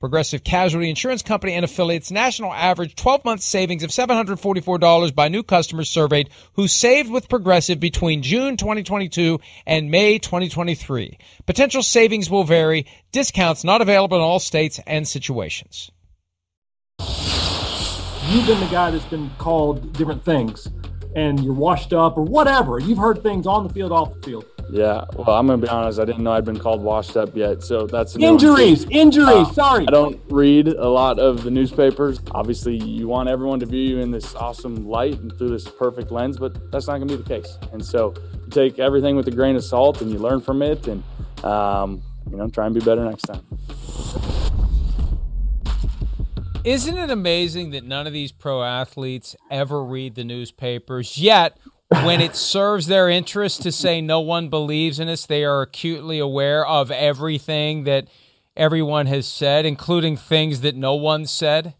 Progressive Casualty Insurance Company and affiliates national average 12 month savings of $744 by new customers surveyed who saved with Progressive between June 2022 and May 2023. Potential savings will vary. Discounts not available in all states and situations. You've been the guy that's been called different things and you're washed up or whatever. You've heard things on the field, off the field. Yeah, well, I'm gonna be honest. I didn't know I'd been called washed up yet, so that's injuries. Injuries. Uh, sorry, I don't read a lot of the newspapers. Obviously, you want everyone to view you in this awesome light and through this perfect lens, but that's not gonna be the case. And so, you take everything with a grain of salt, and you learn from it, and um, you know, try and be better next time. Isn't it amazing that none of these pro athletes ever read the newspapers? Yet, when it serves their interest to say no one believes in us, they are acutely aware of everything that everyone has said, including things that no one said.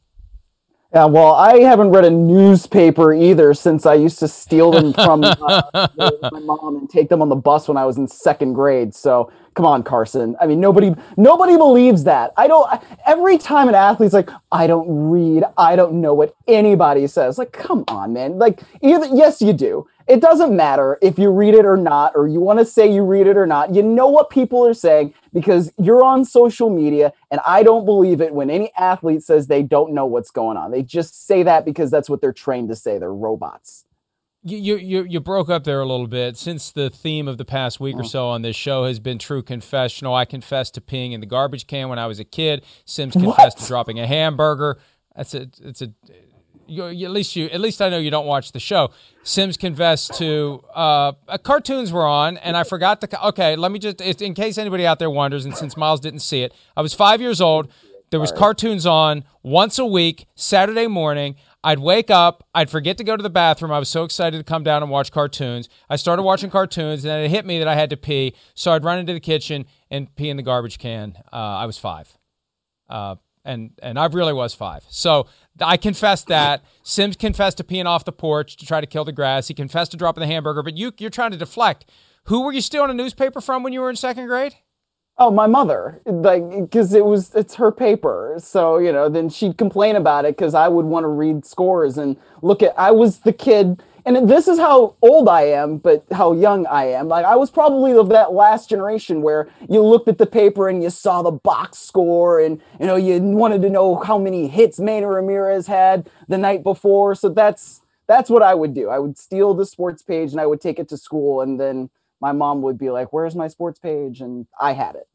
Yeah, well, I haven't read a newspaper either since I used to steal them from uh, my mom and take them on the bus when I was in second grade. So come on, Carson. I mean, nobody nobody believes that. I don't. Every time an athlete's like, I don't read, I don't know what anybody says. Like, come on, man. Like, either yes, you do it doesn't matter if you read it or not, or you want to say you read it or not. You know what people are saying because you're on social media, and I don't believe it when any athlete says they don't know what's going on. They just say that because that's what they're trained to say. They're robots. You, you you broke up there a little bit. Since the theme of the past week or oh. so on this show has been true confessional, I confessed to peeing in the garbage can when I was a kid. Simms confessed what? to dropping a hamburger. That's a it's a at least you at least I know you don't watch the show. Simms confessed to uh, uh, cartoons were on, and I forgot to. Okay, let me just in case anybody out there wonders, and since Myles didn't see it, I was five years old. There was cartoons on once a week, Saturday morning. I'd wake up, I'd forget to go to the bathroom. I was so excited to come down and watch cartoons. I started watching cartoons, and then it hit me that I had to pee. So I'd run into the kitchen and pee in the garbage can. Uh, I was five. Uh, and and I really was five. So I confessed that. Simms confessed to peeing off the porch to try to kill the grass. He confessed to dropping the hamburger. But you you're trying to deflect. Who were you stealing a newspaper from when you were in second grade? Oh, my mother, like, because it was it's her paper. So you know, then she'd complain about it because I would want to read scores and look at. I was the kid and this is how old I am, but how young I am. Like I was probably of that last generation where you looked at the paper and you saw the box score, and you know you wanted to know how many hits Manny Ramirez had the night before. So that's that's what I would do. I would steal the sports page and I would take it to school, and then my mom would be like, "Where's my sports page?" and I had it.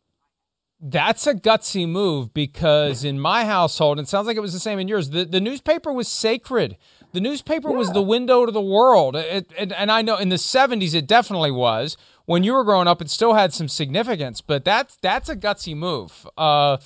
That's a gutsy move because in my household, it sounds like it was the same in yours. The, the newspaper was sacred. The newspaper yeah. was the window to the world. It, it, and I know in the 70s it definitely was. When you were growing up, it still had some significance, but that's that's a gutsy move. Uh,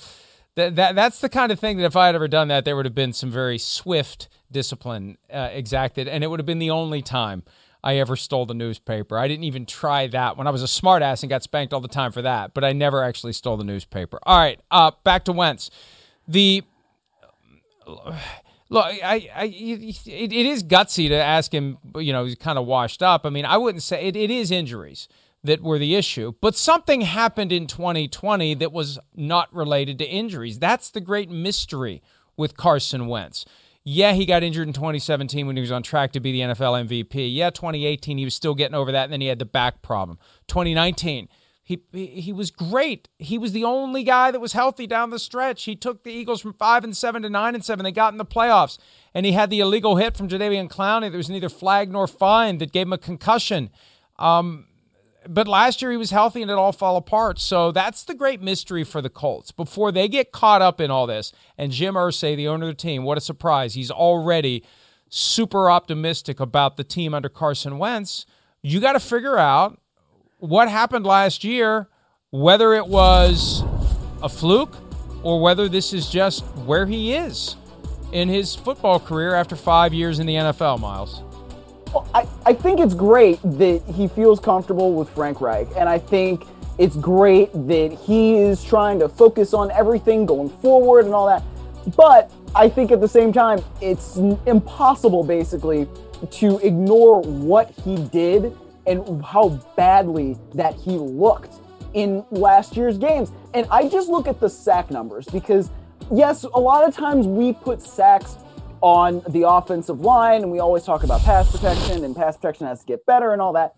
that, that that's the kind of thing that if I had ever done that, there would have been some very swift discipline uh, exacted, and it would have been the only time I ever stole the newspaper. I didn't even try that when I was a smartass and got spanked all the time for that, but I never actually stole the newspaper. All right, uh, back to Wentz. The Look, I, I, it, it is gutsy to ask him. You know, he's kind of washed up. I mean, I wouldn't say it, it is injuries that were the issue, but something happened in 2020 that was not related to injuries. That's the great mystery with Carson Wentz. Yeah, he got injured in 2017 when he was on track to be the NFL MVP. Yeah, 2018 he was still getting over that, and then he had the back problem. 2019 he, he was great. He was the only guy that was healthy down the stretch. He took the Eagles from five and seven to nine and seven. They got in the playoffs, and he had the illegal hit from Jadeveon Clowney that was neither flagged nor fined that gave him a concussion. Um, but last year he was healthy and it all fell apart. So that's the great mystery for the Colts. Before they get caught up in all this, and Jim Irsay, the owner of the team, what a surprise! He's already super optimistic about the team under Carson Wentz. You got to figure out what happened last year, whether it was a fluke or whether this is just where he is in his football career after five years in the NFL, Myles. Well, I, I think it's great that he feels comfortable with Frank Reich, and I think it's great that he is trying to focus on everything going forward and all that. But I think at the same time, it's impossible basically to ignore what he did and how badly that he looked in last year's games. And I just look at the sack numbers because, yes, a lot of times we put sacks on the offensive line and we always talk about pass protection and pass protection has to get better and all that.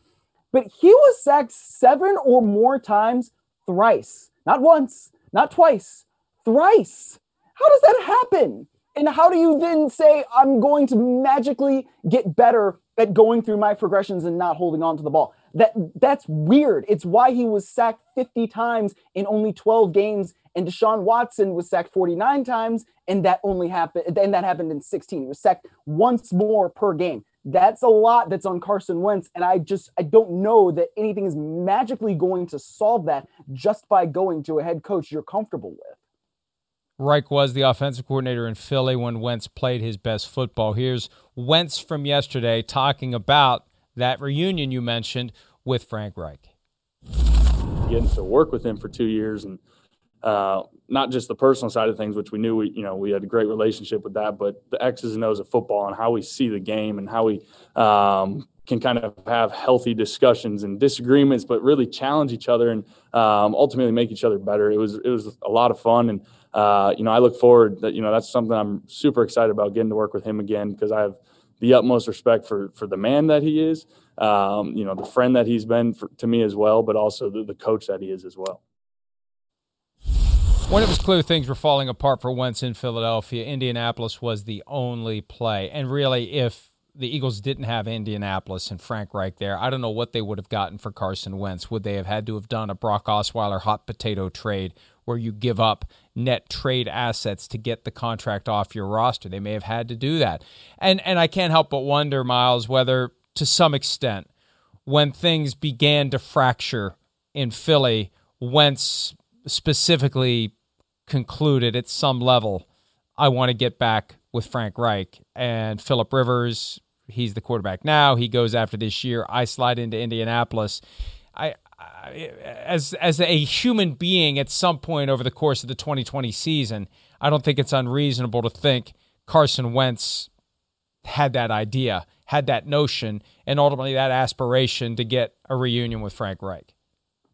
But he was sacked seven or more times thrice, not once, not twice, thrice. How does that happen? And how do you then say, I'm going to magically get better at going through my progressions and not holding on to the ball. That that's weird. It's why he was sacked 50 times in only 12 games, and Deshaun Watson was sacked 49 times, and that only happened and that happened in 16. He was sacked once more per game. That's a lot that's on Carson Wentz, and I just I don't know that anything is magically going to solve that just by going to a head coach you're comfortable with. Reich was the offensive coordinator in Philly when Wentz played his best football. Here's Wentz from yesterday talking about that reunion you mentioned with Frank Reich. Getting to work with him for two years and uh, not just the personal side of things, which we knew we, you know, we had a great relationship with that, but the X's and O's of football and how we see the game and how we um, can kind of have healthy discussions and disagreements, but really challenge each other and um, ultimately make each other better. It was it was a lot of fun and uh, you know, I look forward that, you know, that's something I'm super excited about getting to work with him again because I have the utmost respect for, for the man that he is, um, you know, the friend that he's been for, to me as well, but also the, the coach that he is as well. When it was clear things were falling apart for Wentz in Philadelphia, Indianapolis was the only play. And really, if the Eagles didn't have Indianapolis and Frank Reich there, I don't know what they would have gotten for Carson Wentz. Would they have had to have done a Brock Osweiler hot potato trade where you give up net trade assets to get the contract off your roster. They may have had to do that. And and I can't help but wonder, Myles, whether to some extent when things began to fracture in Philly, Wentz specifically concluded at some level, I want to get back with Frank Reich and Philip Rivers. He's the quarterback now. He goes after this year. I slide into Indianapolis. I as as a human being at some point over the course of the 2020 season, I don't think it's unreasonable to think Carson Wentz had that idea, had that notion, and ultimately that aspiration to get a reunion with Frank Reich.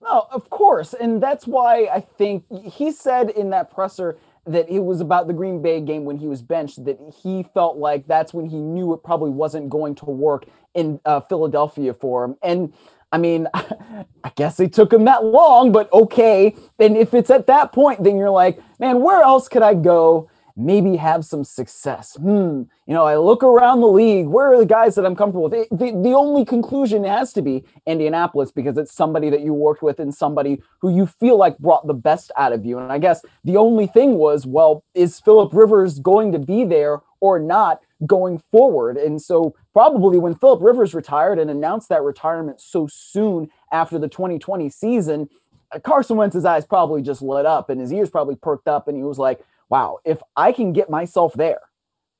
No, of course, and that's why I think he said in that presser that it was about the Green Bay game when he was benched that he felt like that's when he knew it probably wasn't going to work in uh, Philadelphia for him, and I mean, I guess it took him that long, but okay. Then if it's at that point, then you're like, man, where else could I go? Maybe have some success. Hmm. You know, I look around the league. Where are the guys that I'm comfortable with? the, the only conclusion has to be Indianapolis because it's somebody that you worked with and somebody who you feel like brought the best out of you. And I guess the only thing was, well, is Philip Rivers going to be there or not? going forward. And so, probably when Philip Rivers retired and announced that retirement so soon after the 2020 season, uh, Carson Wentz's eyes probably just lit up and his ears probably perked up. And he was like, wow, if I can get myself there,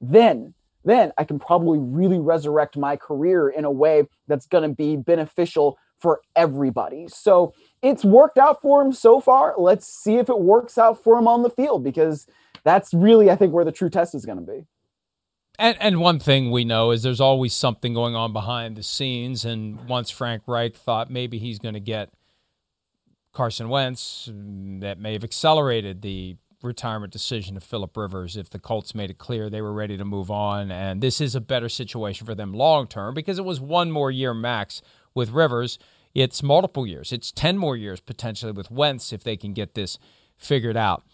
then then I can probably really resurrect my career in a way that's going to be beneficial for everybody. So it's worked out for him so far. Let's see if it works out for him on the field because that's really, I think, where the true test is going to be. And, and one thing we know is there's always something going on behind the scenes. And once Frank Reich thought maybe he's going to get Carson Wentz, that may have accelerated the retirement decision of Philip Rivers if the Colts made it clear they were ready to move on. And this is a better situation for them long term because it was one more year max with Rivers. It's multiple years. It's 10 more years potentially with Wentz if they can get this figured out.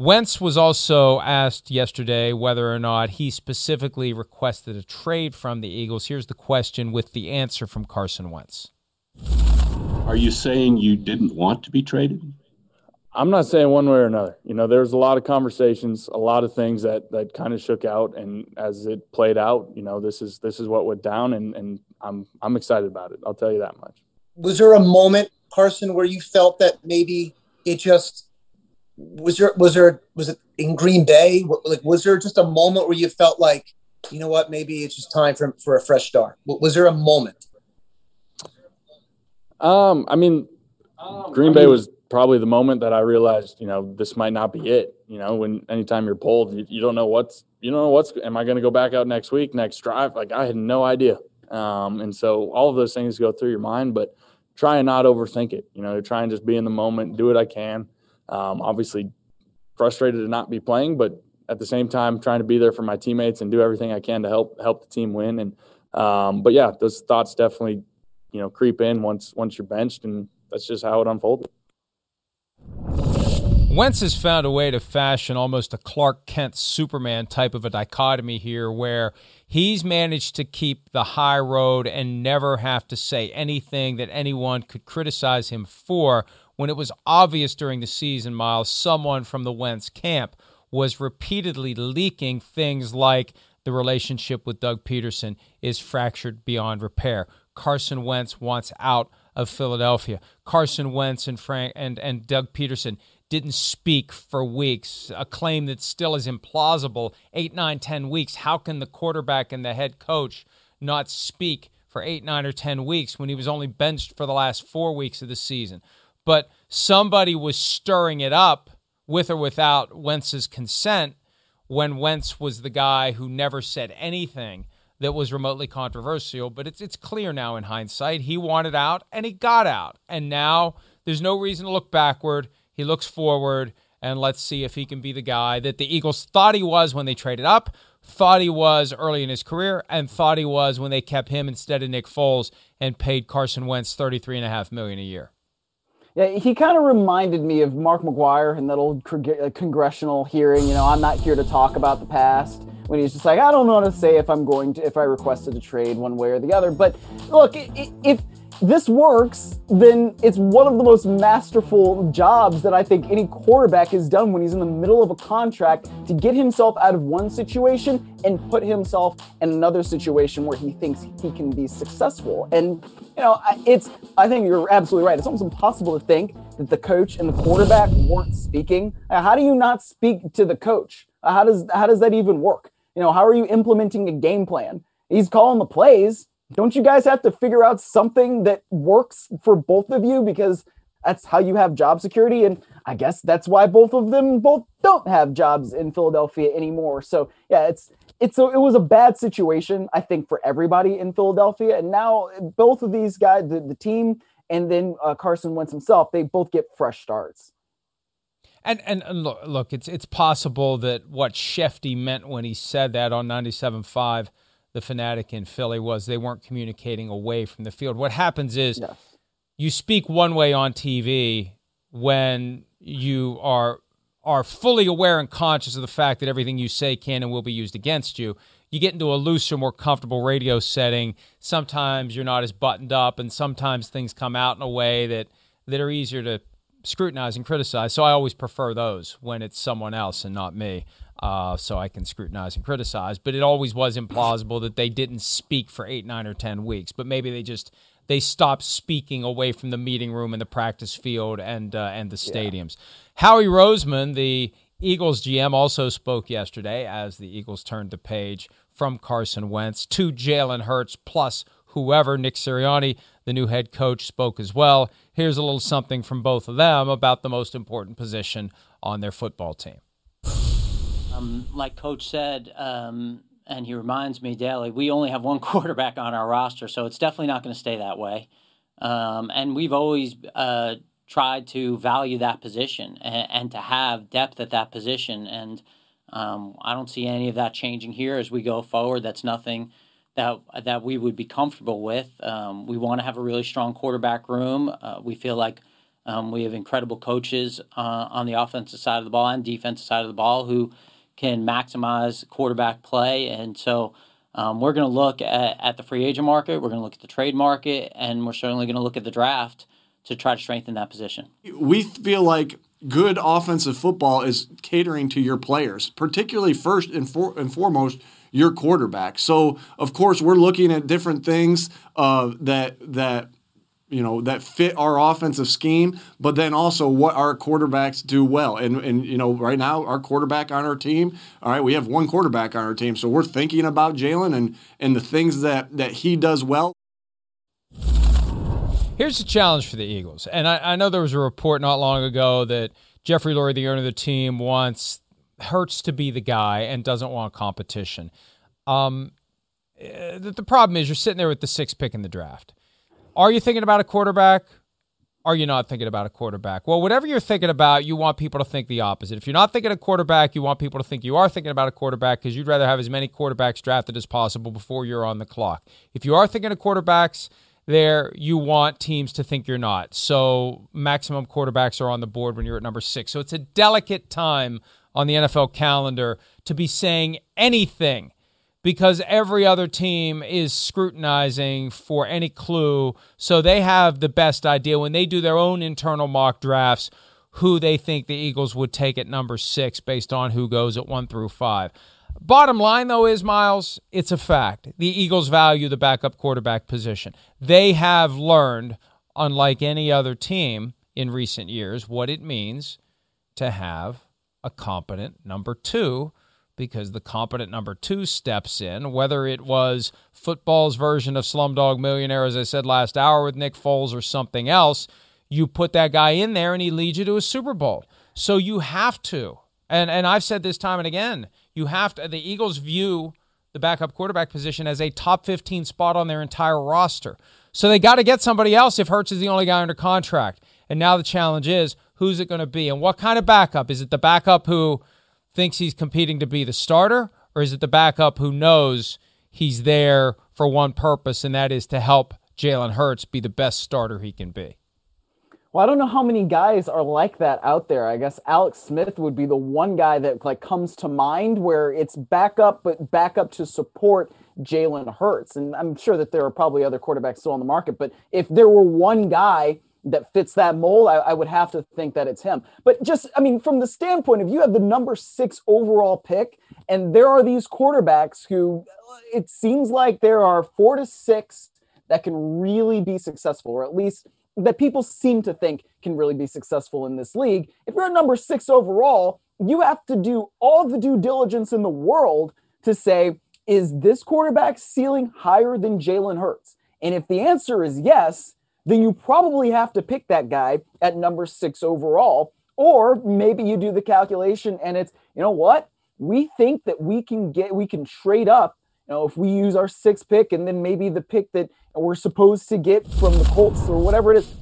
Wentz was also asked yesterday whether or not he specifically requested a trade from the Eagles. Here's the question with the answer from Carson Wentz. Are you saying you didn't want to be traded? I'm not saying one way or another. You know, there's a lot of conversations, a lot of things that that kind of shook out, and as it played out, you know, this is this is what went down, and and I'm I'm excited about it. I'll tell you that much. Was there a moment, Carson, where you felt that maybe it just was there was there was it in Green Bay? Like was there just a moment where you felt like, you know what, maybe it's just time for for a fresh start? Was there a moment? Um, I mean, Green Bay was probably the moment that I realized, you know, this might not be it. You know, when anytime you're pulled, you, you don't know what's you don't know what's am I going to go back out next week, next drive? Like I had no idea. Um, and so all of those things go through your mind, but try and not overthink it. You know, try and just be in the moment, do what I can. Um, obviously, frustrated to not be playing, but at the same time, trying to be there for my teammates and do everything I can to help help the team win. And um, but yeah, those thoughts definitely, you know, creep in once once you're benched, and that's just how it unfolded. Wentz has found a way to fashion almost a Clark Kent Superman type of a dichotomy here where he's managed to keep the high road and never have to say anything that anyone could criticize him for when it was obvious during the season, Myles, someone from the Wentz camp was repeatedly leaking things like the relationship with Doug Pederson is fractured beyond repair. Carson Wentz wants out of Philadelphia. Carson Wentz and Frank and, and Doug Pederson didn't speak for weeks, a claim that still is implausible. Eight, nine, ten weeks. How can the quarterback and the head coach not speak for eight, nine, or ten weeks when he was only benched for the last four weeks of the season? But somebody was stirring it up with or without Wentz's consent when Wentz was the guy who never said anything that was remotely controversial. But it's it's clear now in hindsight he wanted out and he got out, and now there's no reason to look backward. He looks forward, and let's see if he can be the guy that the Eagles thought he was when they traded up, thought he was early in his career, and thought he was when they kept him instead of Nick Foles and paid Carson Wentz 33.5 million a year. Yeah, he kind of reminded me of Mark McGwire in that old uh, congressional hearing. You know, I'm not here to talk about the past. When he's just like, I don't know to say if I'm going to, if I requested a trade one way or the other. But look, if this works, then it's one of the most masterful jobs that I think any quarterback has done when he's in the middle of a contract to get himself out of one situation and put himself in another situation where he thinks he can be successful. And, you know, it's, I think you're absolutely right. It's almost impossible to think that the coach and the quarterback weren't speaking. Uh, how do you not speak to the coach? Uh, how does, how does that even work? You know, how are you implementing a game plan? He's calling the plays don't you guys have to figure out something that works for both of you? Because that's how you have job security and i guess that's why both of them both don't have jobs in philadelphia anymore. So yeah it's it's a, it was a bad situation i think for everybody in philadelphia and now both of these guys the, the team and then uh, carson wentz himself they both get fresh starts. And, and and look, look, it's it's possible that what Schefty meant when he said that on 97.5 the fanatic in Philly was they weren't communicating away from the field. What happens is yes. you speak one way on TV when you are are fully aware and conscious of the fact that everything you say can and will be used against you. You get into a looser, more comfortable radio setting. Sometimes you're not as buttoned up, and sometimes things come out in a way that that are easier to scrutinize and criticize. So I always prefer those when it's someone else and not me uh, so I can scrutinize and criticize. But it always was implausible that they didn't speak for eight, nine, or ten weeks. But maybe they just they stopped speaking away from the meeting room and the practice field and uh, and the stadiums. Yeah. Howie Roseman, the Eagles GM, also spoke yesterday as the Eagles turned the page from Carson Wentz to Jalen Hurts plus whoever. Nick Sirianni, the new head coach, spoke as well. Here's a little something from both of them about the most important position on their football team. Um, like Coach said, um, and he reminds me daily, we only have one quarterback on our roster, so it's definitely not going to stay that way. Um, and we've always uh, tried to value that position and, and to have depth at that position. And um, I don't see any of that changing here as we go forward. That's nothing that that we would be comfortable with. Um, we want to have a really strong quarterback room. Uh, we feel like um, we have incredible coaches uh, on the offensive side of the ball and defensive side of the ball who can maximize quarterback play. And so um, we're going to look at, at the free agent market, we're going to look at the trade market, and we're certainly going to look at the draft to try to strengthen that position. We feel like good offensive football is catering to your players, particularly first and, for, and foremost your quarterback. So of course we're looking at different things uh, that that you know that fit our offensive scheme, but then also what our quarterbacks do well. And and you know right now our quarterback on our team, all right, we have one quarterback on our team, so we're thinking about Jalen and and the things that that he does well. Here's the challenge for the Eagles, and I, I know there was a report not long ago that Jeffrey Lurie, the owner of the team, wants Hurts to be the guy and doesn't want competition. Um, eh, the, the problem is you're sitting there with the sixth pick in the draft. Are you thinking about a quarterback? Are you not thinking about a quarterback? Well, whatever you're thinking about, you want people to think the opposite. If you're not thinking a quarterback, you want people to think you are thinking about a quarterback because you'd rather have as many quarterbacks drafted as possible before you're on the clock. If you are thinking of quarterbacks, there you want teams to think you're not. So maximum quarterbacks are on the board when you're at number six. So it's a delicate time on the NFL calendar to be saying anything because every other team is scrutinizing for any clue. So they have the best idea when they do their own internal mock drafts who they think the Eagles would take at number six based on who goes at one through five. Bottom line, though, is Myles, it's a fact. The Eagles value the backup quarterback position. They have learned, unlike any other team in recent years, what it means to have a competent number two because the competent number two steps in, whether it was football's version of Slumdog Millionaire, as I said last hour with Nick Foles, or something else, you put that guy in there and he leads you to a Super Bowl. So you have to, and, and I've said this time and again, you have to, the Eagles view the backup quarterback position as a top 15 spot on their entire roster. So they got to get somebody else if Hurts is the only guy under contract. And now the challenge is who's it going to be and what kind of backup? Is it the backup who thinks he's competing to be the starter, or is it the backup who knows he's there for one purpose, and that is to help Jalen Hurts be the best starter he can be? Well, I don't know how many guys are like that out there. I guess Alex Smith would be the one guy that like comes to mind where it's backup, but backup to support Jalen Hurts. And I'm sure that there are probably other quarterbacks still on the market, but if there were one guy that fits that mold, I, I, would have to think that it's him. But just, I mean, from the standpoint of you have the number six overall pick, and there are these quarterbacks who uh, it seems like there are four to six that can really be successful, or at least that people seem to think can really be successful in this league. If you're a number six overall, you have to do all the due diligence in the world to say, is this quarterback ceiling higher than Jalen Hurts? And if the answer is yes, then you probably have to pick that guy at number six overall. Or maybe you do the calculation and it's, you know what? We think that we can get, we can trade up. You know, if we use our sixth pick and then maybe the pick that we're supposed to get from the Colts or whatever it is,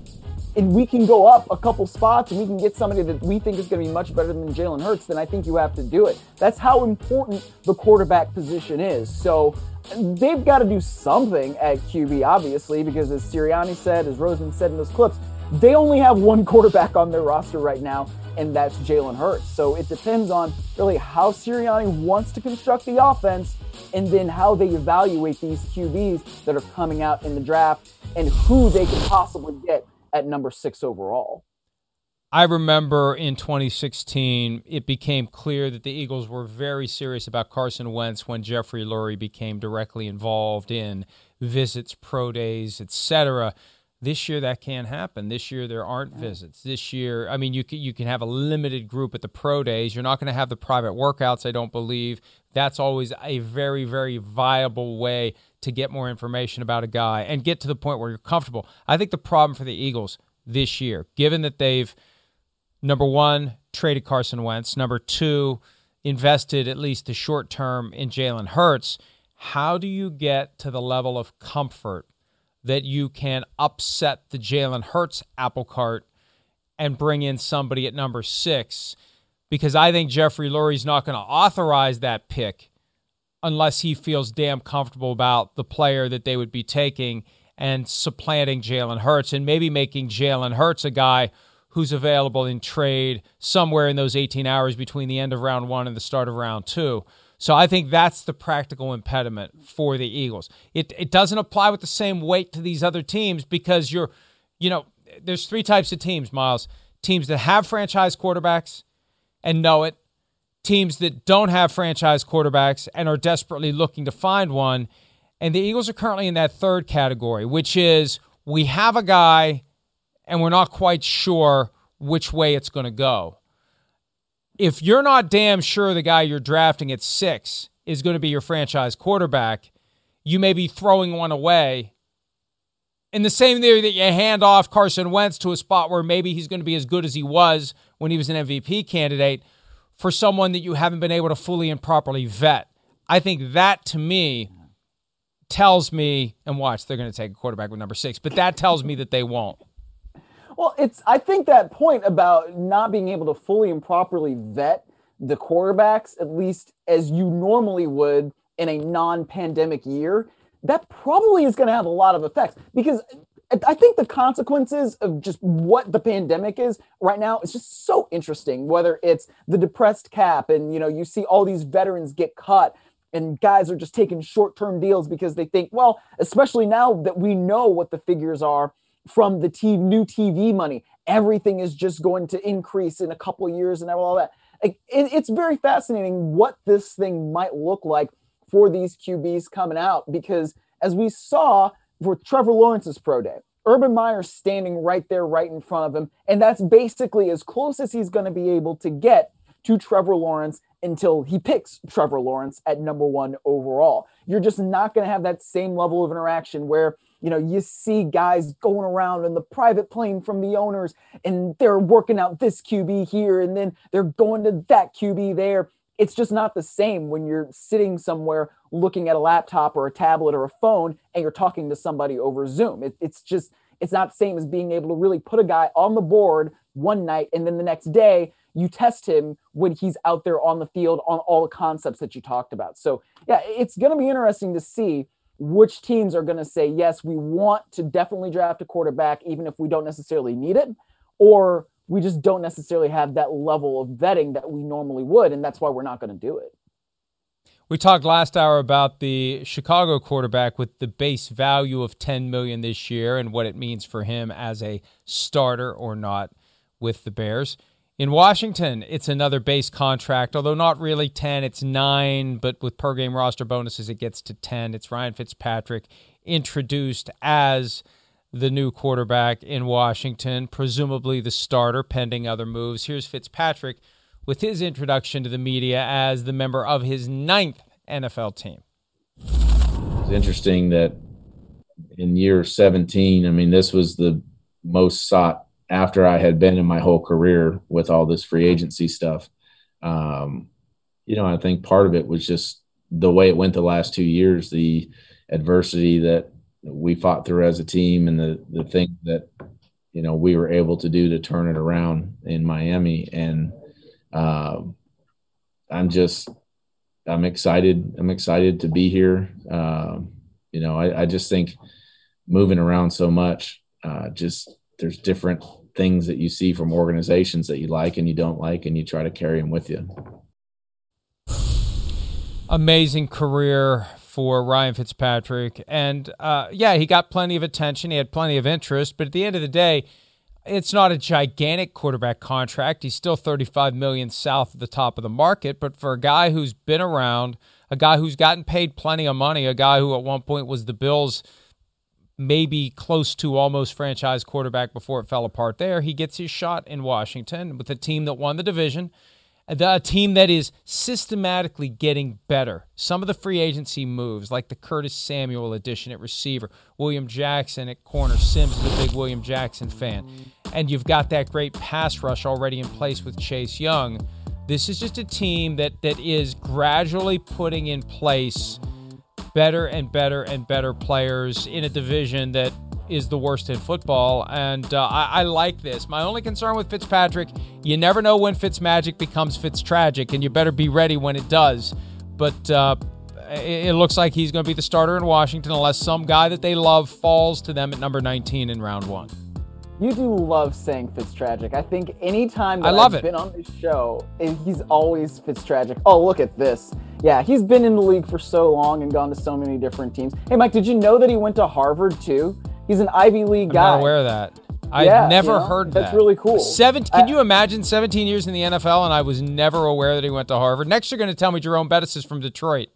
and we can go up a couple spots and we can get somebody that we think is going to be much better than Jalen Hurts, then I think you have to do it. That's how important the quarterback position is. So they've got to do something at QB, obviously, because as Sirianni said, as Rosen said in those clips, they only have one quarterback on their roster right now, and that's Jalen Hurts. So it depends on really how Sirianni wants to construct the offense and then how they evaluate these QBs that are coming out in the draft and who they can possibly get at number six overall. I remember in 2016, it became clear that the Eagles were very serious about Carson Wentz when Jeffrey Lurie became directly involved in visits, pro days, etc. This year, that can't happen. This year, there aren't visits. This year, I mean, you can, you can have a limited group at the pro days. You're not going to have the private workouts, I don't believe. That's always a very, very viable way to get more information about a guy and get to the point where you're comfortable. I think the problem for the Eagles this year, given that they've number one, traded Carson Wentz. Number two, invested at least the short term in Jalen Hurts. How do you get to the level of comfort that you can upset the Jalen Hurts apple cart and bring in somebody at number six because I think Jeffrey Lurie's not going to authorize that pick unless he feels damn comfortable about the player that they would be taking and supplanting Jalen Hurts and maybe making Jalen Hurts a guy who's available in trade somewhere in those 18 hours between the end of round one and the start of round two. So I think that's the practical impediment for the Eagles. It it doesn't apply with the same weight to these other teams because you're, you know, there's three types of teams, Myles. Teams that have franchise quarterbacks and know it, teams that don't have franchise quarterbacks and are desperately looking to find one. And the Eagles are currently in that third category, which is we have a guy and we're not quite sure which way it's going to go. If you're not damn sure the guy you're drafting at six is going to be your franchise quarterback, you may be throwing one away. In the same theory that you hand off Carson Wentz to a spot where maybe he's going to be as good as he was when he was an MVP candidate for someone that you haven't been able to fully and properly vet. I think that to me tells me, and watch, they're going to take a quarterback with number six, but that tells me that they won't. Well, it's I think that point about not being able to fully and properly vet the quarterbacks, at least as you normally would in a non-pandemic year, that probably is going to have a lot of effects because I think the consequences of just what the pandemic is right now is just so interesting. Whether it's the depressed cap, and you know, you see all these veterans get cut, and guys are just taking short-term deals because they think, well, especially now that we know what the figures are from the TV, new TV money. Everything is just going to increase in a couple years and all that. Like, it, it's very fascinating what this thing might look like for these QBs coming out because as we saw for Trevor Lawrence's pro day, Urban Meyer standing right there, right in front of him. And that's basically as close as he's going to be able to get to Trevor Lawrence until he picks Trevor Lawrence at number one overall. You're just not going to have that same level of interaction where you know, you see guys going around in the private plane from the owners and they're working out this QB here and then they're going to that QB there. It's just not the same when you're sitting somewhere looking at a laptop or a tablet or a phone and you're talking to somebody over Zoom. It, it's just, it's not the same as being able to really put a guy on the board one night and then the next day you test him when he's out there on the field on all the concepts that you talked about. So, yeah, it's going to be interesting to see which teams are going to say, yes, we want to definitely draft a quarterback, even if we don't necessarily need it, or we just don't necessarily have that level of vetting that we normally would. And that's why we're not going to do it. We talked last hour about the Chicago quarterback with the base value of 10 million this year and what it means for him as a starter or not with the Bears. In Washington, it's another base contract, although not really 10, it's 9, but with per game roster bonuses, it gets to 10. It's Ryan Fitzpatrick introduced as the new quarterback in Washington, presumably the starter, pending other moves. Here's Fitzpatrick with his introduction to the media as the member of his ninth NFL team. It's interesting that in year 17, I mean, this was the most sought after I had been in my whole career with all this free agency stuff. Um, you know, I think part of it was just the way it went the last two years, the adversity that we fought through as a team, and the the thing that you know we were able to do to turn it around in Miami. And um, I'm just I'm excited. I'm excited to be here. Um, you know, I, I, just think moving around so much, uh, just there's different things that you see from organizations that you like and you don't like, and you try to carry them with you. Amazing career for Ryan Fitzpatrick. And uh, yeah, he got plenty of attention. He had plenty of interest. But at the end of the day, it's not a gigantic quarterback contract. He's still 35 million south of the top of the market. But for a guy who's been around, a guy who's gotten paid plenty of money, a guy who at one point was the Bills' maybe close to almost franchise quarterback before it fell apart there. He gets his shot in Washington with a team that won the division, a team that is systematically getting better. Some of the free agency moves, like the Curtis Samuel addition at receiver, William Jackson at corner. Simms is a big William Jackson fan. And you've got that great pass rush already in place with Chase Young. This is just a team that that is gradually putting in place better and better and better players in a division that is the worst in football, and uh, I, I, like this. My only concern with Fitzpatrick, you never know when Fitzmagic becomes Fitztragic, and you better be ready when it does. But uh, it, it looks like he's going to be the starter in Washington unless some guy that they love falls to them at number 19 in round one. You do love saying Fitztragic. I think anytime that I love I've it. been on this show, he's always Fitztragic. Oh, look at this. Yeah, he's been in the league for so long and gone to so many different teams. Hey, Mike, did you know that he went to Harvard too? He's an Ivy League guy. I'm guy. not aware of that. I Yeah, never you know, heard that. that's really cool. Seven, can Uh, you imagine 17 years in the NFL and I was never aware that he went to Harvard? Next, you're going to tell me Jerome Bettis is from Detroit.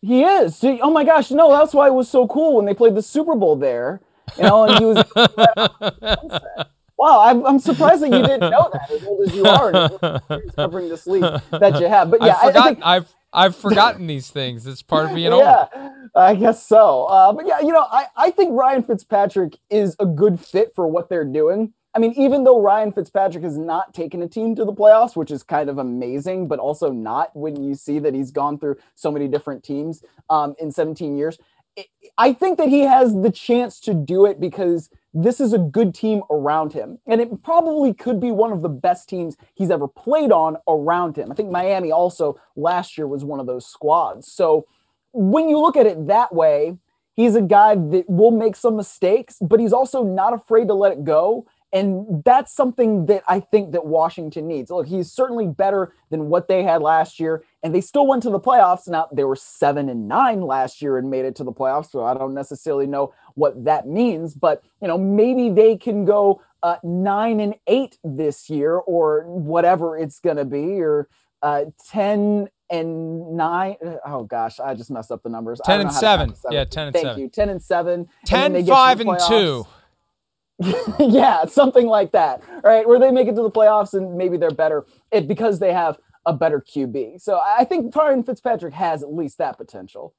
He is. Oh my gosh, no, that's why it was so cool when they played the Super Bowl there. You know, and he was. wow, I'm, I'm surprised that you didn't know that as old as you are and covering this league that you have. But yeah, I've, I- I think I've, I've forgotten these things. It's part of being yeah, old. I guess so. Uh, but yeah, you know, I, I think Ryan Fitzpatrick is a good fit for what they're doing. I mean, even though Ryan Fitzpatrick has not taken a team to the playoffs, which is kind of amazing, but also not when you see that he's gone through so many different teams um, in 17 years. I- I think that he has the chance to do it because this is a good team around him. And it probably could be one of the best teams he's ever played on around him. I think Miami also last year was one of those squads. So when you look at it that way, he's a guy that will make some mistakes, but he's also not afraid to let it go. And that's something that I think that Washington needs. Look, he's certainly better than what they had last year, and they still went to the playoffs. Now they were seven and nine last year and made it to the playoffs, so I don't necessarily know what that means. But you know, maybe they can go uh, nine and eight this year, or whatever it's going to be, or uh, ten and nine. Oh gosh, I just messed up the numbers. I 10 don't and to seven. Yeah, 10 and Thank seven. you. Ten and seven. and 10, they get to the 5, and playoffs. 2. yeah, something like that, right? Where they make it to the playoffs and maybe they're better it because they have a better QB. So I think Ryan Fitzpatrick has at least that potential.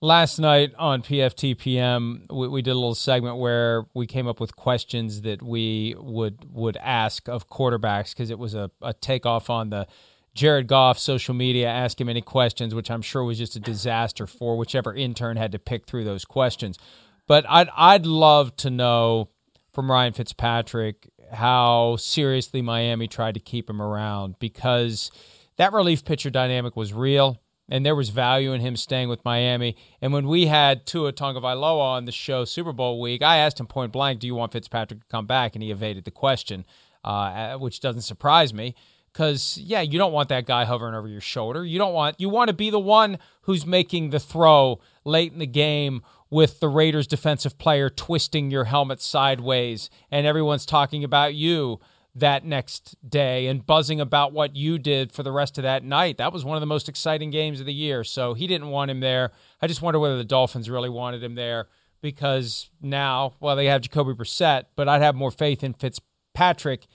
Last night on PFTPM, we, we did a little segment where we came up with questions that we would would ask of quarterbacks because it was a, a takeoff on the Jared Goff social media. Ask him any questions, which I'm sure was just a disaster for whichever intern had to pick through those questions. But I'd I'd love to know from Ryan Fitzpatrick how seriously Miami tried to keep him around because that relief pitcher dynamic was real and there was value in him staying with Miami. And when we had Tua Tagovailoa on the show Super Bowl week, I asked him point blank, "Do you want Fitzpatrick to come back?" And he evaded the question, uh, which doesn't surprise me because yeah, you don't want that guy hovering over your shoulder. You don't want you want to be the one who's making the throw late in the game with the Raiders defensive player twisting your helmet sideways and everyone's talking about you that next day and buzzing about what you did for the rest of that night. That was one of the most exciting games of the year. So he didn't want him there. I just wonder whether the Dolphins really wanted him there because now, well, they have Jacoby Brissett, but I'd have more faith in Fitzpatrick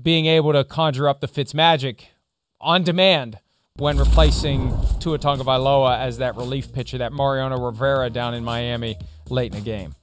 being able to conjure up the Fitz magic on demand when replacing Tua Tagovailoa as that relief pitcher, that Mariano Rivera down in Miami late in the game.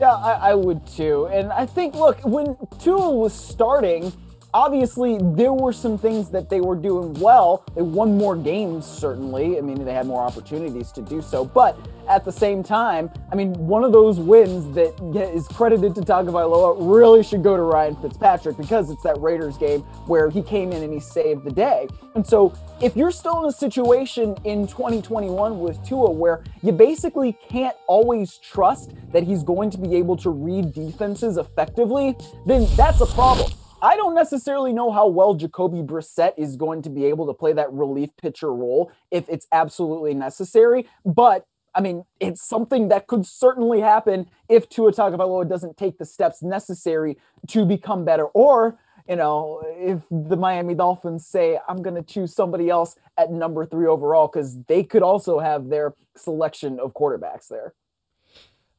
Yeah, I, I would too. And I think, look, when Tua was starting, obviously there were some things that they were doing well. They won more games, certainly. I mean, they had more opportunities to do so. But at the same time, I mean, one of those wins that is credited to Tagovailoa really should go to Ryan Fitzpatrick because it's that Raiders game where he came in and he saved the day. And so if you're still in a situation in 2021 with Tua where you basically can't always trust that he's going to be able to read defenses effectively, then that's a problem. I don't necessarily know how well Jacoby Brissett is going to be able to play that relief pitcher role if it's absolutely necessary, but I mean, it's something that could certainly happen if Tua Tagovailoa doesn't take the steps necessary to become better, or you know, if the Miami Dolphins say, I'm going to choose somebody else at number three overall, because they could also have their selection of quarterbacks there.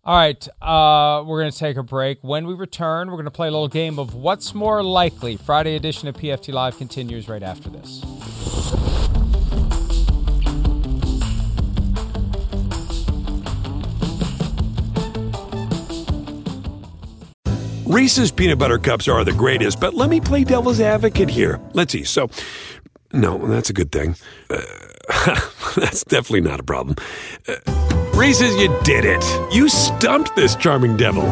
All right, uh, we're going to take a break. When we return, we're going to play a little game of What's More Likely. Friday edition of PFT Live continues right after this. Reese's peanut butter cups are the greatest, but let me play devil's advocate here. Let's see. So, no, that's a good thing. Uh, that's definitely not a problem. Uh, Reese's, you did it. You stumped this charming devil.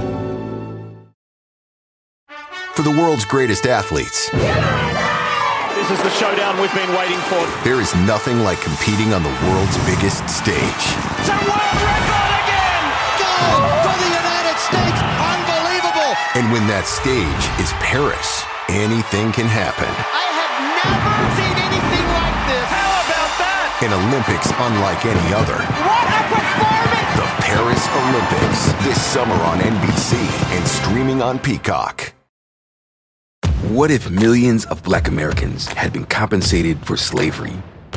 For the world's greatest athletes. This is the showdown we've been waiting for. There is nothing like competing on the world's biggest stage. It's a world record again! Gold for the United States! Unbelievable! And when that stage is Paris, anything can happen. I have never seen anything like this. How about that? An Olympics unlike any other. What a performance! The Paris Olympics this summer on NBC and streaming on Peacock. What if millions of black Americans had been compensated for slavery?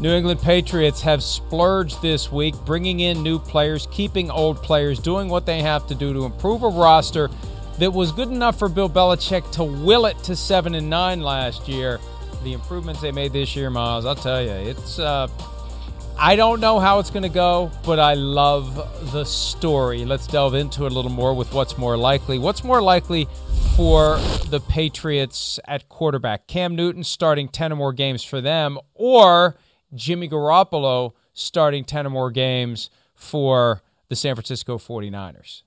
New England Patriots have splurged this week, bringing in new players, keeping old players, doing what they have to do to improve a roster that was good enough for Bill Belichick to will it to seven and nine last year. The improvements they made this year, Myles, I'll tell you, it's. Uh, I don't know how it's going to go, but I love the story. Let's delve into it a little more with what's more likely. What's more likely for the Patriots at quarterback? Cam Newton starting 10 or more games for them, or Jimmy Garoppolo starting 10 or more games for the San Francisco 49ers?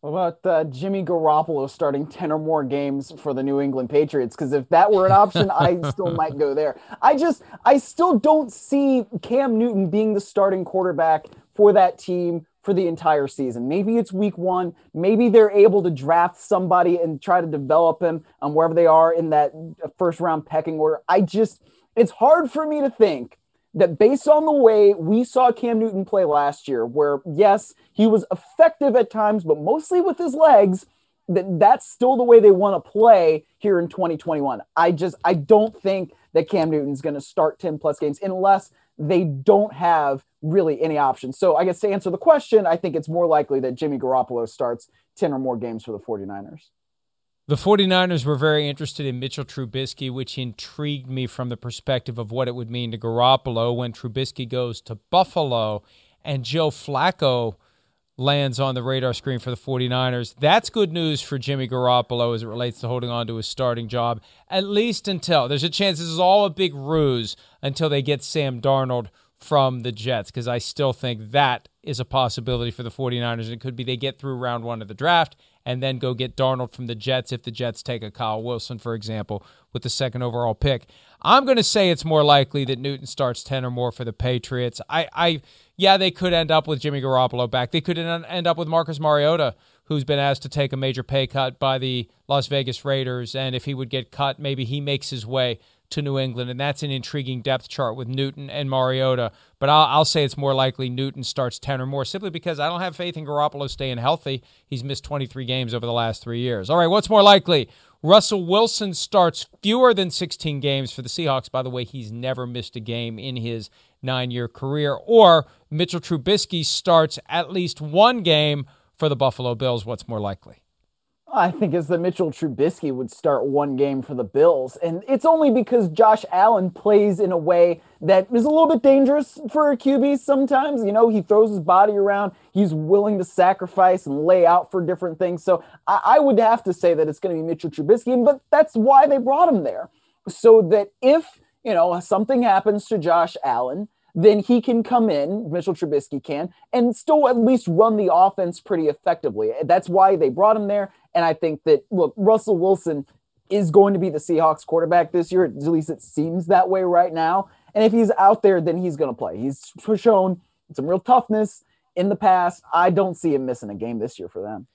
What about uh, Jimmy Garoppolo starting 10 or more games for the New England Patriots? Because if that were an option, I still might go there. I just, I still don't see Cam Newton being the starting quarterback for that team for the entire season. Maybe it's week one. Maybe they're able to draft somebody and try to develop him um, wherever they are in that first round pecking order. I just, it's hard for me to think that based on the way we saw Cam Newton play last year, where yes, he was effective at times, but mostly with his legs, that that's still the way they want to play here in 2021. I just I don't think that Cam Newton's going to start 10 plus games unless they don't have really any options. So I guess to answer the question, I think it's more likely that Jimmy Garoppolo starts 10 or more games for the 49ers. The 49ers were very interested in Mitchell Trubisky, which intrigued me from the perspective of what it would mean to Garoppolo when Trubisky goes to Buffalo and Joe Flacco lands on the radar screen for the 49ers. That's good news for Jimmy Garoppolo as it relates to holding on to his starting job, at least until there's a chance this is all a big ruse until they get Sam Darnold from the Jets, because I still think that is a possibility for the 49ers. It could be they get through round one of the draft and then go get Darnold from the Jets if the Jets take a Kyle Wilson, for example, with the second overall pick. I'm going to say it's more likely that Newton starts 10 or more for the Patriots. I, I, yeah, they could end up with Jimmy Garoppolo back. They could end up with Marcus Mariota, who's been asked to take a major pay cut by the Las Vegas Raiders. And if he would get cut, maybe he makes his way to New England, and that's an intriguing depth chart with Newton and Mariota. But I'll, I'll, say it's more likely Newton starts 10 or more simply because I don't have faith in Garoppolo staying healthy. He's missed 23 games over the last three years. All right, what's more likely? Russell Wilson starts fewer than 16 games for the Seahawks. By the way, he's never missed a game in his nine year career. Or Mitchell Trubisky starts at least one game for the Buffalo Bills. What's more likely? I think is that Mitchell Trubisky would start one game for the Bills. And it's only because Josh Allen plays in a way that is a little bit dangerous for a QB sometimes. You know, he throws his body around, he's willing to sacrifice and lay out for different things. So I, I would have to say that it's going to be Mitchell Trubisky, but that's why they brought him there. So that if, you know, something happens to Josh Allen, then he can come in, Mitchell Trubisky can, and still at least run the offense pretty effectively. That's why they brought him there. And I think that, look, Russell Wilson is going to be the Seahawks quarterback this year. At least it seems that way right now. And if he's out there, then he's going to play. He's shown some real toughness in the past. I don't see him missing a game this year for them.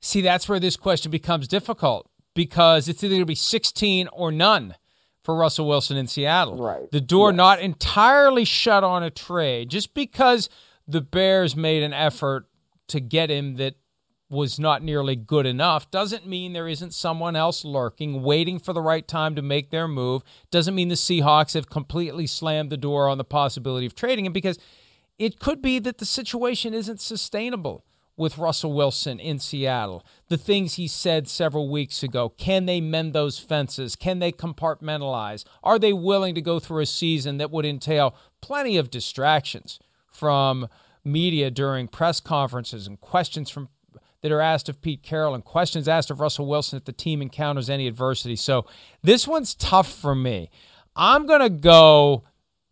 See, that's where this question becomes difficult because it's either going to be 16 or none for Russell Wilson in Seattle. Right. The door yes. not entirely shut on a trade just because the Bears made an effort to get him that was not nearly good enough doesn't mean there isn't someone else lurking, waiting for the right time to make their move. Doesn't mean the Seahawks have completely slammed the door on the possibility of trading him because it could be that the situation isn't sustainable with Russell Wilson in Seattle? The things he said several weeks ago. Can they mend those fences? Can they compartmentalize? Are they willing to go through a season that would entail plenty of distractions from media during press conferences and questions from that are asked of Pete Carroll and questions asked of Russell Wilson if the team encounters any adversity. So this one's tough for me. I'm going to go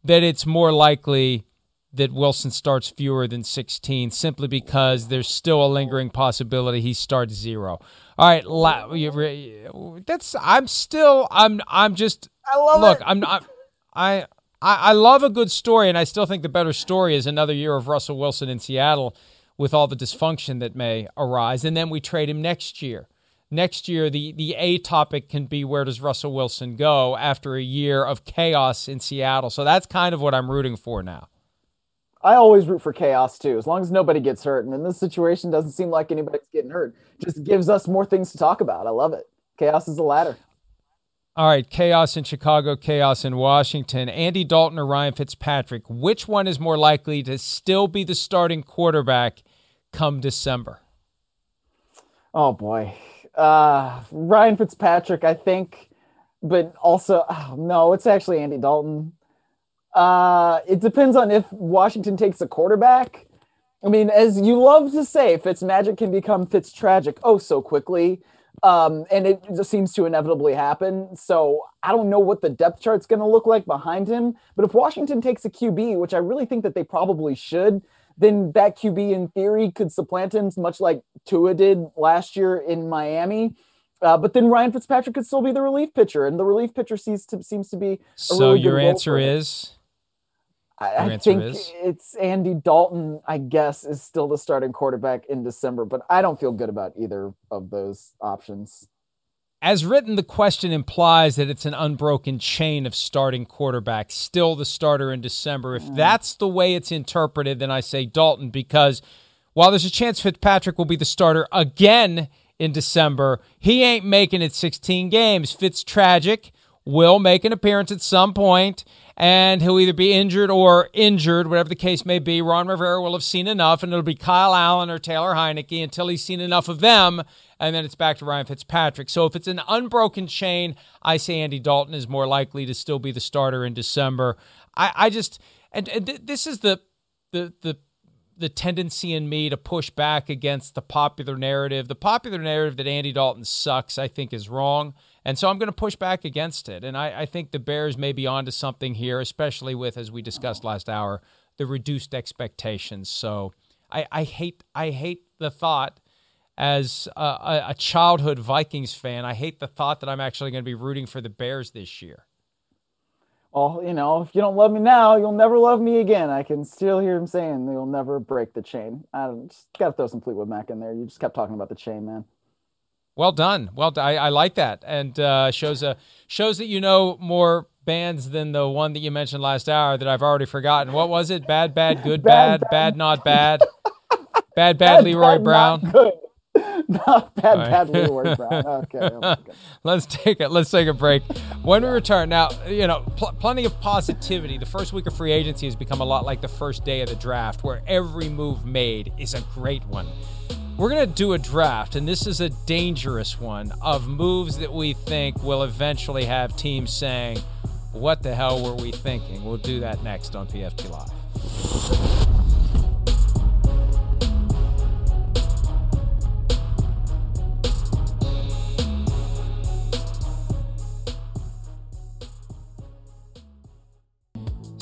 that it's more likely that Wilson starts fewer than 16 simply because there's still a lingering possibility he starts zero. All right, la- that's I'm still I'm I'm just I love look it. I'm not I I I love a good story and I still think the better story is another year of Russell Wilson in Seattle with all the dysfunction that may arise and then we trade him next year. Next year the the A topic can be where does Russell Wilson go after a year of chaos in Seattle. So that's kind of what I'm rooting for now. I always root for chaos too, as long as nobody gets hurt. And in this situation, doesn't seem like anybody's getting hurt. Just gives us more things to talk about. I love it. Chaos is the ladder. All right, chaos in Chicago, chaos in Washington. Andy Dalton or Ryan Fitzpatrick, which one is more likely to still be the starting quarterback come December? Oh boy, uh, Ryan Fitzpatrick, I think, but also oh, no, it's actually Andy Dalton. Uh, it depends on if Washington takes a quarterback. I mean, as you love to say, Fitz magic can become Fitz tragic oh so quickly. Um, and it just seems to inevitably happen. So I don't know what the depth chart's going to look like behind him. But if Washington takes a QB, which I really think that they probably should, then that QB in theory could supplant him, much like Tua did last year in Miami. Uh, but then Ryan Fitzpatrick could still be the relief pitcher, and the relief pitcher seems to seems to be. So really your answer is I, I think is? it's Andy Dalton. I guess is still the starting quarterback in December, but I don't feel good about either of those options. As written, the question implies that it's an unbroken chain of starting quarterbacks, still the starter in December. If mm. that's the way it's interpreted, then I say Dalton, because while there's a chance Fitzpatrick will be the starter again in December, he ain't making it 16 games. Fitz tragic will make an appearance at some point, and he'll either be injured or injured, whatever the case may be. Ron Rivera will have seen enough, and it'll be Kyle Allen or Taylor Heinicke until he's seen enough of them, and then it's back to Ryan Fitzpatrick. So if it's an unbroken chain, I say Andy Dalton is more likely to still be the starter in December. I, I just and, and th- this is the the the the tendency in me to push back against the popular narrative. The popular narrative that Andy Dalton sucks, I think, is wrong. And so I'm going to push back against it. And I, I think the Bears may be onto something here, especially with, as we discussed last hour, the reduced expectations. So I, I hate I hate the thought as a, a, childhood Vikings fan, I hate the thought that I'm actually going to be rooting for the Bears this year. Well, you know, if you don't love me now, you'll never love me again. I can still hear him saying you'll never break the chain. I just got to throw some Fleetwood Mac in there. You just kept talking about the chain, man. Well done. Well. I, I like that, and uh, shows a shows that you know more bands than the one that you mentioned last hour that I've already forgotten. What was it? Bad, bad, good, bad, bad, bad not bad. Bad, bad, Leroy bad, Brown. Not bad, right. bad Leroy Brown. Okay. oh let's take it. Let's take a break. When we return, now you know pl- plenty of positivity. The first week of free agency has become a lot like the first day of the draft, where every move made is a great one. We're gonna do a draft, and this is a dangerous one of moves that we think will eventually have teams saying, "What the hell were we thinking?" We'll do that next on PFT Live.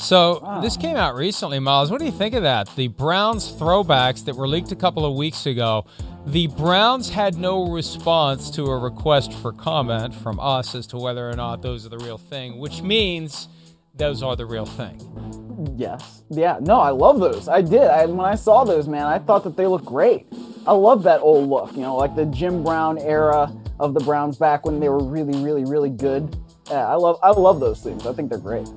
So this came out recently, Myles. What do you think of that? The Browns throwbacks that were leaked a couple of weeks ago. The Browns had no response to a request for comment from us as to whether or not those are the real thing, which means those are the real thing. Yes. Yeah. No, I love those. I did. I, when I saw those, man, I thought that they looked great. I love that old look. You know, like the Jim Brown era of the Browns back when they were really, really, really good. Yeah, I love. I love those things. I think they're great.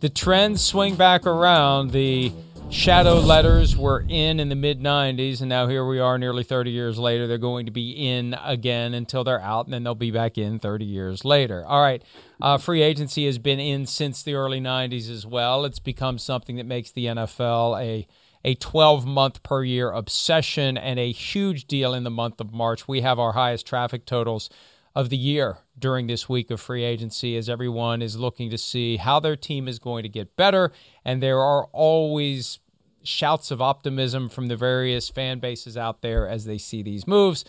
The trends swing back around. The shadow letters were in in the mid 90s, and now here we are nearly 30 years later. They're going to be in again until they're out, and then they'll be back in 30 years later. All right. Uh, free agency has been in since the early 90s as well. It's become something that makes the NFL a a 12 month per year obsession and a huge deal in the month of March. We have our highest traffic totals of the year during this week of free agency as everyone is looking to see how their team is going to get better. And there are always shouts of optimism from the various fan bases out there as they see these moves.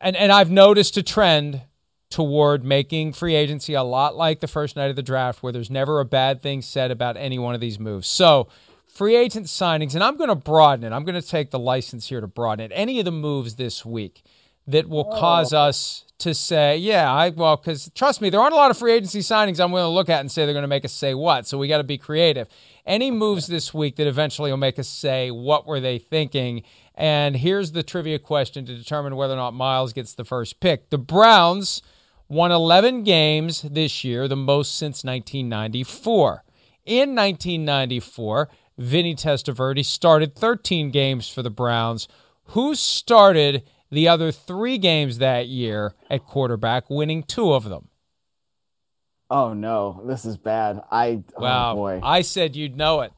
And and I've noticed a trend toward making free agency a lot like the first night of the draft where there's never a bad thing said about any one of these moves. So, free agent signings and I'm going to broaden it. I'm going to take the license here to broaden it. Any of the moves this week that will oh. cause us to say, yeah, I well, because trust me, there aren't a lot of free agency signings I'm willing to look at and say they're going to make us say what. So we got to be creative. Any moves this week that eventually will make us say what were they thinking? And here's the trivia question to determine whether or not Myles gets the first pick. The Browns won 11 games this year, the most since 1994. In 1994, Vinny Testaverde started 13 games for the Browns. Who started the other three games that year at quarterback, winning two of them. Oh no, this is bad. I oh wow, boy. I said you'd know it.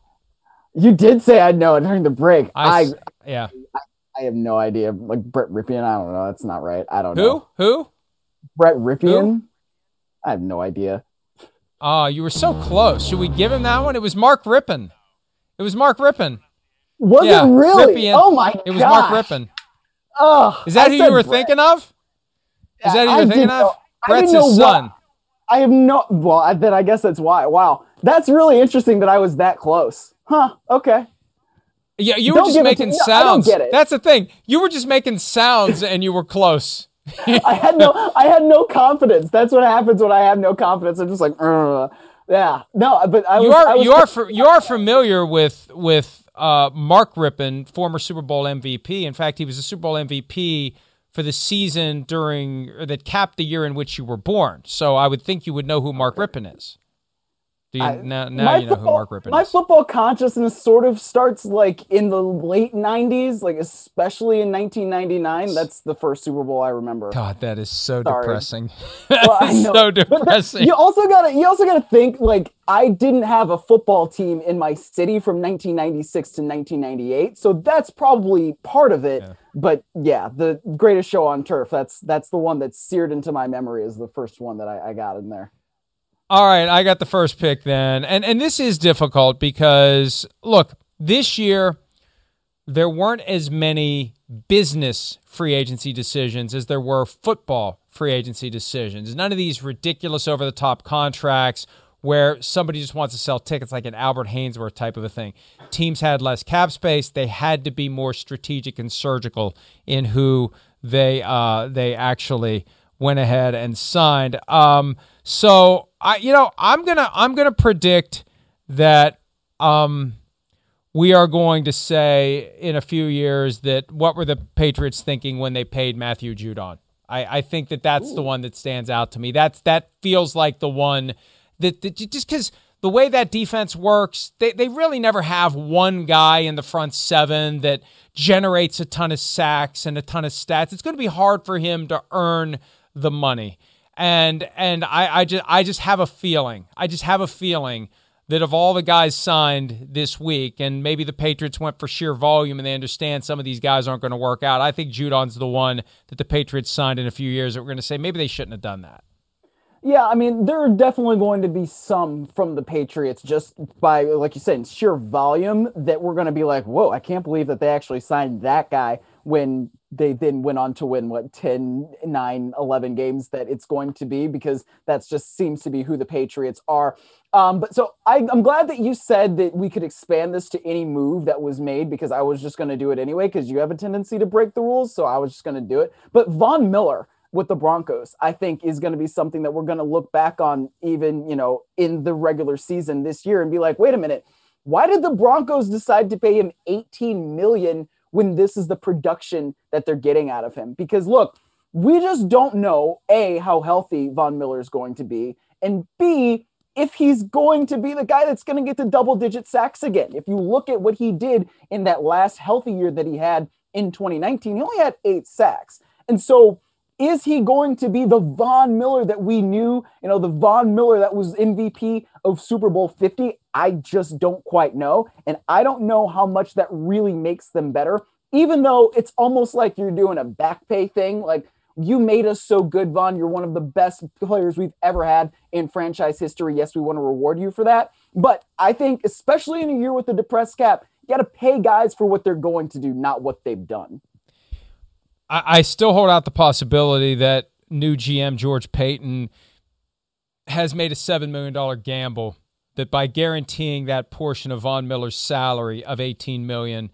You did say I'd know it during the break. I, I yeah. I, I, have no idea. Like Brett Rypien, I don't know. That's not right. I don't Who? know. Who? Who? Brett Rypien. Who? I have no idea. Oh, you were so close. Should we give him that one? It was Mark Rypien. It was Mark Rypien. Was yeah, it really? Rypien. Oh my! god. It was Mark Rypien. Oh, is that I who you were Brett. thinking of? Is that who you were thinking of? Brett's his son. What, I have no. Well, then I guess that's why. Wow, that's really interesting that I was that close. Huh? Okay. Yeah, you don't were just making to, sounds. No, That's the thing. You were just making sounds, and you were close. I had no. I had no confidence. That's what happens when I have no confidence. I'm just like, yeah, no. But I you was, are I was, you are you are familiar with with uh, Mark Rypien, former Super Bowl MVP. In fact, he was a Super Bowl MVP for the season during that capped the year in which you were born. So I would think you would know who Mark Rypien is. Do you, I, now now you know football, who Mark Rypien my is. My football consciousness sort of starts like in the late '90s, like especially in 1999. That's the first Super Bowl I remember. God, that is so Sorry. depressing. well, so depressing. you also gotta you also gotta think like I didn't have a football team in my city from 1996 to 1998, so that's probably part of it. Yeah. But yeah, the greatest show on turf. That's that's the one that's seared into my memory is the first one that I, I got in there. All right, I got the first pick then. And and this is difficult because look, this year there weren't as many business free agency decisions as there were football free agency decisions. None of these ridiculous over the top contracts where somebody just wants to sell tickets like an Albert Haynesworth type of a thing. Teams had less cap space. They had to be more strategic and surgical in who they uh, they actually went ahead and signed. Um, so I, you know, I'm gonna I'm gonna predict that um, we are going to say in a few years that what were the Patriots thinking when they paid Matthew Judon? I, I think that that's Ooh. the one that stands out to me. That's that feels like the one that, that just because the way that defense works, they, they really never have one guy in the front seven that generates a ton of sacks and a ton of stats. It's going to be hard for him to earn the money. And and I, I just I just have a feeling. I just have a feeling that of all the guys signed this week, and maybe the Patriots went for sheer volume and they understand some of these guys aren't going to work out. I think Judon's the one that the Patriots signed in a few years that we're going to say maybe they shouldn't have done that. Yeah, I mean, there are definitely going to be some from the Patriots just by, like you said, sheer volume that we're going to be like, whoa, I can't believe that they actually signed that guy when they then went on to win what 10 9 11 games that it's going to be because that's just seems to be who the patriots are. Um, but so I, i'm glad that you said that we could expand this to any move that was made because i was just going to do it anyway because you have a tendency to break the rules so i was just going to do it. But von miller with the broncos i think is going to be something that we're going to look back on even you know in the regular season this year and be like wait a minute why did the broncos decide to pay him 18 million when this is the production that they're getting out of him. Because look, we just don't know A, how healthy Von Miller is going to be, and B, if he's going to be the guy that's going to get the double digit sacks again. If you look at what he did in that last healthy year that he had in 2019, he only had eight sacks. And so, is he going to be the Von Miller that we knew, you know, the Von Miller that was MVP of Super Bowl 50? I just don't quite know. And I don't know how much that really makes them better, even though it's almost like you're doing a back pay thing. Like, you made us so good, Von. You're one of the best players we've ever had in franchise history. Yes, we want to reward you for that. But I think, especially in a year with the depressed cap, you got to pay guys for what they're going to do, not what they've done. I, I still hold out the possibility that new GM George Paton has made a $7 million gamble that by guaranteeing that portion of Von Miller's salary of 18 million,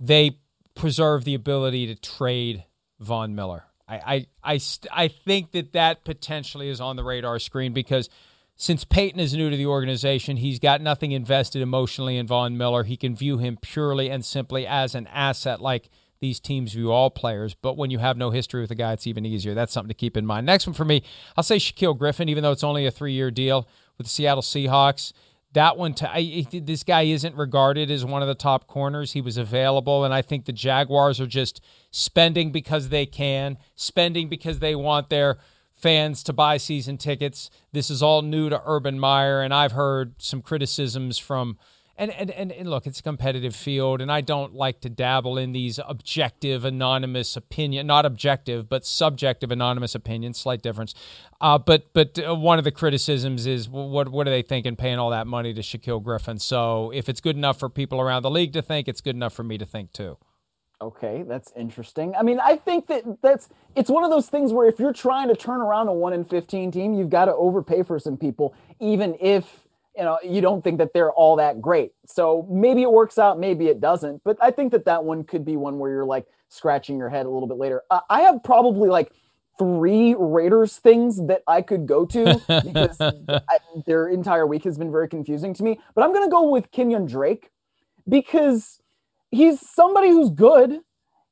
they preserve the ability to trade Von Miller. I, I, I, I think that that potentially is on the radar screen because since Paton is new to the organization, he's got nothing invested emotionally in Von Miller. He can view him purely and simply as an asset, like these teams view all players. But when you have no history with a guy, it's even easier. That's something to keep in mind. Next one for me, I'll say Shaquill Griffin, even though it's only a three year deal with the Seattle Seahawks. That one, to, I, this guy isn't regarded as one of the top corners. He was available, and I think the Jaguars are just spending because they can, spending because they want their fans to buy season tickets. This is all new to Urban Meyer, and I've heard some criticisms from and, and, and, and, look, it's a competitive field, and I don't like to dabble in these objective, anonymous opinion, not objective, but subjective, anonymous opinions, slight difference. Uh, but but uh, one of the criticisms is what what are they thinking paying all that money to Shaquill Griffin? So if it's good enough for people around the league to think, it's good enough for me to think too. Okay, that's interesting. I mean, I think that that's it's one of those things where if you're trying to turn around a one in fifteen team, you've got to overpay for some people, even if you know you don't think that they're all that great. So maybe it works out maybe it doesn't but i think that that one could be one where you're like scratching your head a little bit later. Uh, i have probably like three raiders things that i could go to because I, their entire week has been very confusing to me but i'm going to go with Kenyan Drake because he's somebody who's good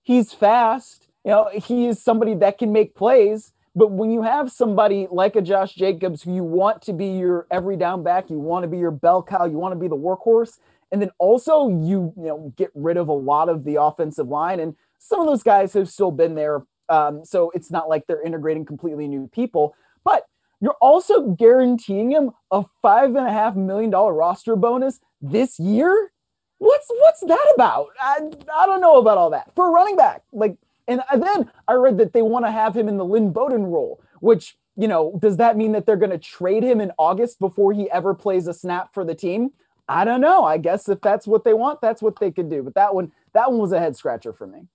he's fast you know he is somebody that can make plays but when you have somebody like a Josh Jacobs who you want to be your every down back, you want to be your bell cow, you want to be the workhorse, and then also you you know get rid of a lot of the offensive line, and some of those guys have still been there. Um, so it's not like they're integrating completely new people, but you're also guaranteeing him a five and a half million dollar roster bonus this year. What's what's that about? I, I don't know about all that for a running back. Like and then I read that they want to have him in the Lynn Bowden role, which, you know, does that mean that they're going to trade him in August before he ever plays a snap for the team? I don't know. I guess if that's what they want, that's what they could do. But that one, that one was a head scratcher for me.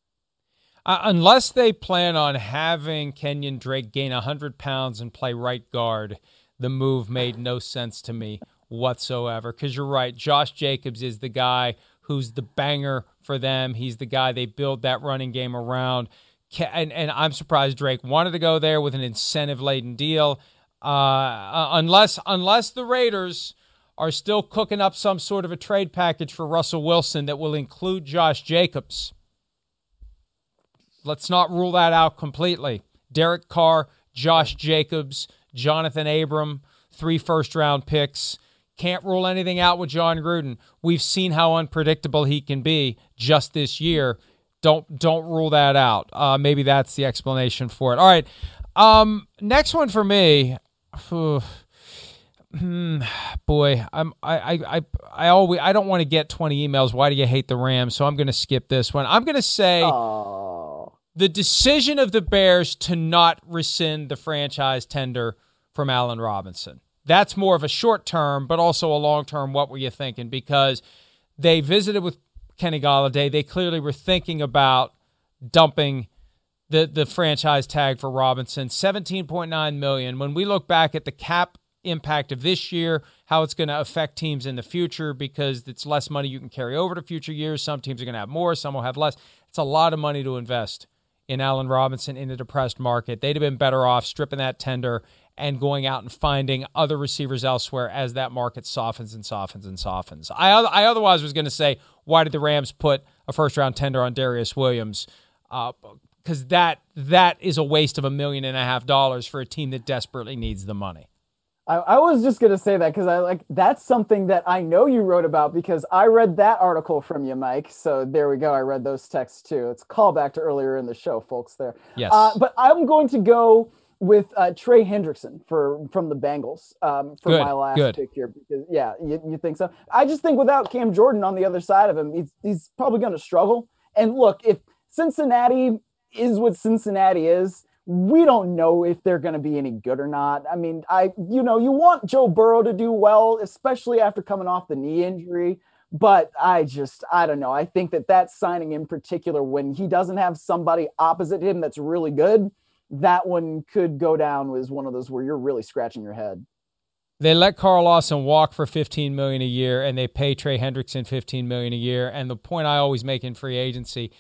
Uh, unless they plan on having Kenyan Drake gain 100 pounds and play right guard, the move made no sense to me whatsoever. Because you're right. Josh Jacobs is the guy who's the banger for them. He's the guy they build that running game around. And, and I'm surprised Drake wanted to go there with an incentive laden deal. Uh, uh, unless unless the Raiders are still cooking up some sort of a trade package for Russell Wilson that will include Josh Jacobs. Let's not rule that out completely. Derek Carr, Josh Jacobs, Johnathan Abram, three first round picks. Can't rule anything out with Jon Gruden. We've seen how unpredictable he can be just this year. Don't don't rule that out. Uh, maybe that's the explanation for it. All right. Um, next one for me. Hmm, boy, I'm I I I I always I don't want to get 20 emails. Why do you hate the Rams? So I'm going to skip this one. I'm going to say the decision of the Bears to not rescind the franchise tender from Allen Robinson that's more of a short term, but also a long term. What were you thinking? Because they visited with Kenny Golladay. They clearly were thinking about dumping the the franchise tag for Robinson. Seventeen point nine million. When we look back at the cap impact of this year, how it's going to affect teams in the future because it's less money you can carry over to future years. Some teams are going to have more, some will have less. It's a lot of money to invest in Allen Robinson in a depressed market. They'd have been better off stripping that tender and going out and finding other receivers elsewhere as that market softens and softens and softens. I, I otherwise was going to say, why did the Rams put a first round tender on Darious Williams? Because uh, that that is a waste of a million and a half dollars for a team that desperately needs the money. I, I was just gonna say that because I like that's something that I know you wrote about because I read that article from you, Mike. So there we go. I read those texts too. It's a callback to earlier in the show, folks. There. Yes. Uh, but I'm going to go with uh, Trey Hendrickson for from the Bengals um, for Good, my last good. pick here. Because yeah, you, you think so? I just think without Cam Jordan on the other side of him, he's he's probably going to struggle. And look, if Cincinnati is what Cincinnati is, we don't know if they're going to be any good or not. I mean, I you know you want Joe Burrow to do well, especially after coming off the knee injury. But I just I don't know. I think that that signing in particular, when he doesn't have somebody opposite him that's really good, that one could go down as one of those where you're really scratching your head. They let Carl Lawson walk for 15 million a year, and they pay Trey Hendrickson 15 million a year. And the point I always make in free agency,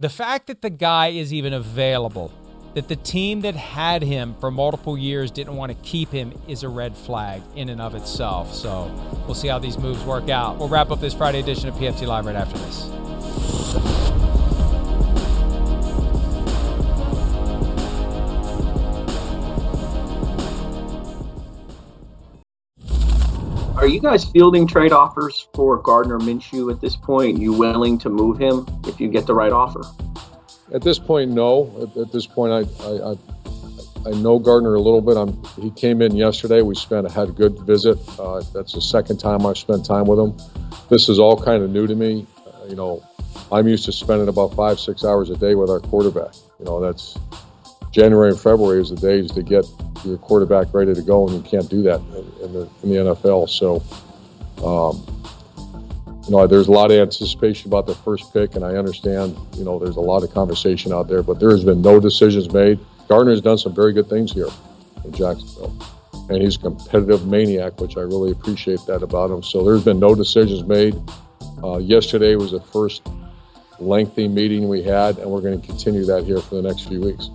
the fact that the guy is even available, that the team that had him for multiple years didn't want to keep him, is a red flag in and of itself. So we'll see how these moves work out. We'll wrap up this Friday edition of PFT Live right after this. Are you guys fielding trade offers for Gardner Minshew at this point? You willing to move him if you get the right offer? At this point, no. At, at this point, I, I, I I know Gardner a little bit. I'm, he came in yesterday. We spent had a good visit. Uh, that's the second time I've spent time with him. This is all kind of new to me. Uh, you know, I'm used to spending about five six hours a day with our quarterback. You know, that's January and February is the days to get your quarterback ready to go, and you can't do that in, the in the NFL. So. Um, you know, there's a lot of anticipation about the first pick, and I understand, you know, there's a lot of conversation out there, but there has been no decisions made. Gardner's done some very good things here in Jacksonville, and he's a competitive maniac, which I really appreciate that about him. So there's been no decisions made. Uh, yesterday was the first lengthy meeting we had, and we're going to continue that here for the next few weeks.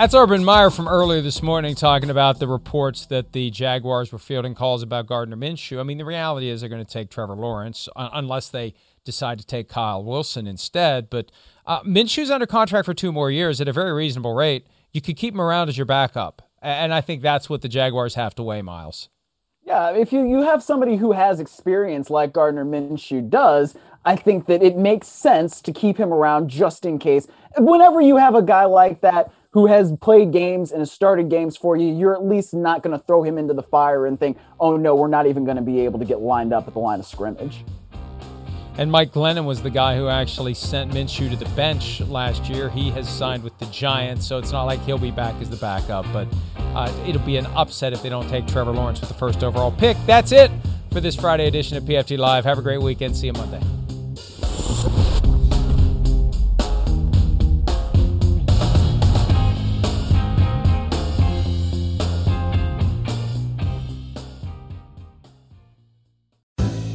That's Urban Meyer from earlier this morning talking about the reports that the Jaguars were fielding calls about Gardner Minshew. I mean, the reality is they're going to take Trevor Lawrence uh, unless they decide to take Kyle Wilson instead. But uh, Minshew's under contract for two more years at a very reasonable rate. You could keep him around as your backup. And I think that's what the Jaguars have to weigh, Myles. Yeah, if you, you have somebody who has experience like Gardner Minshew does, I think that it makes sense to keep him around just in case. Whenever you have a guy like that who has played games and has started games for you, you're at least not going to throw him into the fire and think, oh no, we're not even going to be able to get lined up at the line of scrimmage. And Mike Glennon was the guy who actually sent Minshew to the bench last year. He has signed with the Giants, so it's not like he'll be back as the backup, but uh, it'll be an upset if they don't take Trevor Lawrence with the first overall pick. That's it for this Friday edition of PFT Live. Have a great weekend. See you Monday.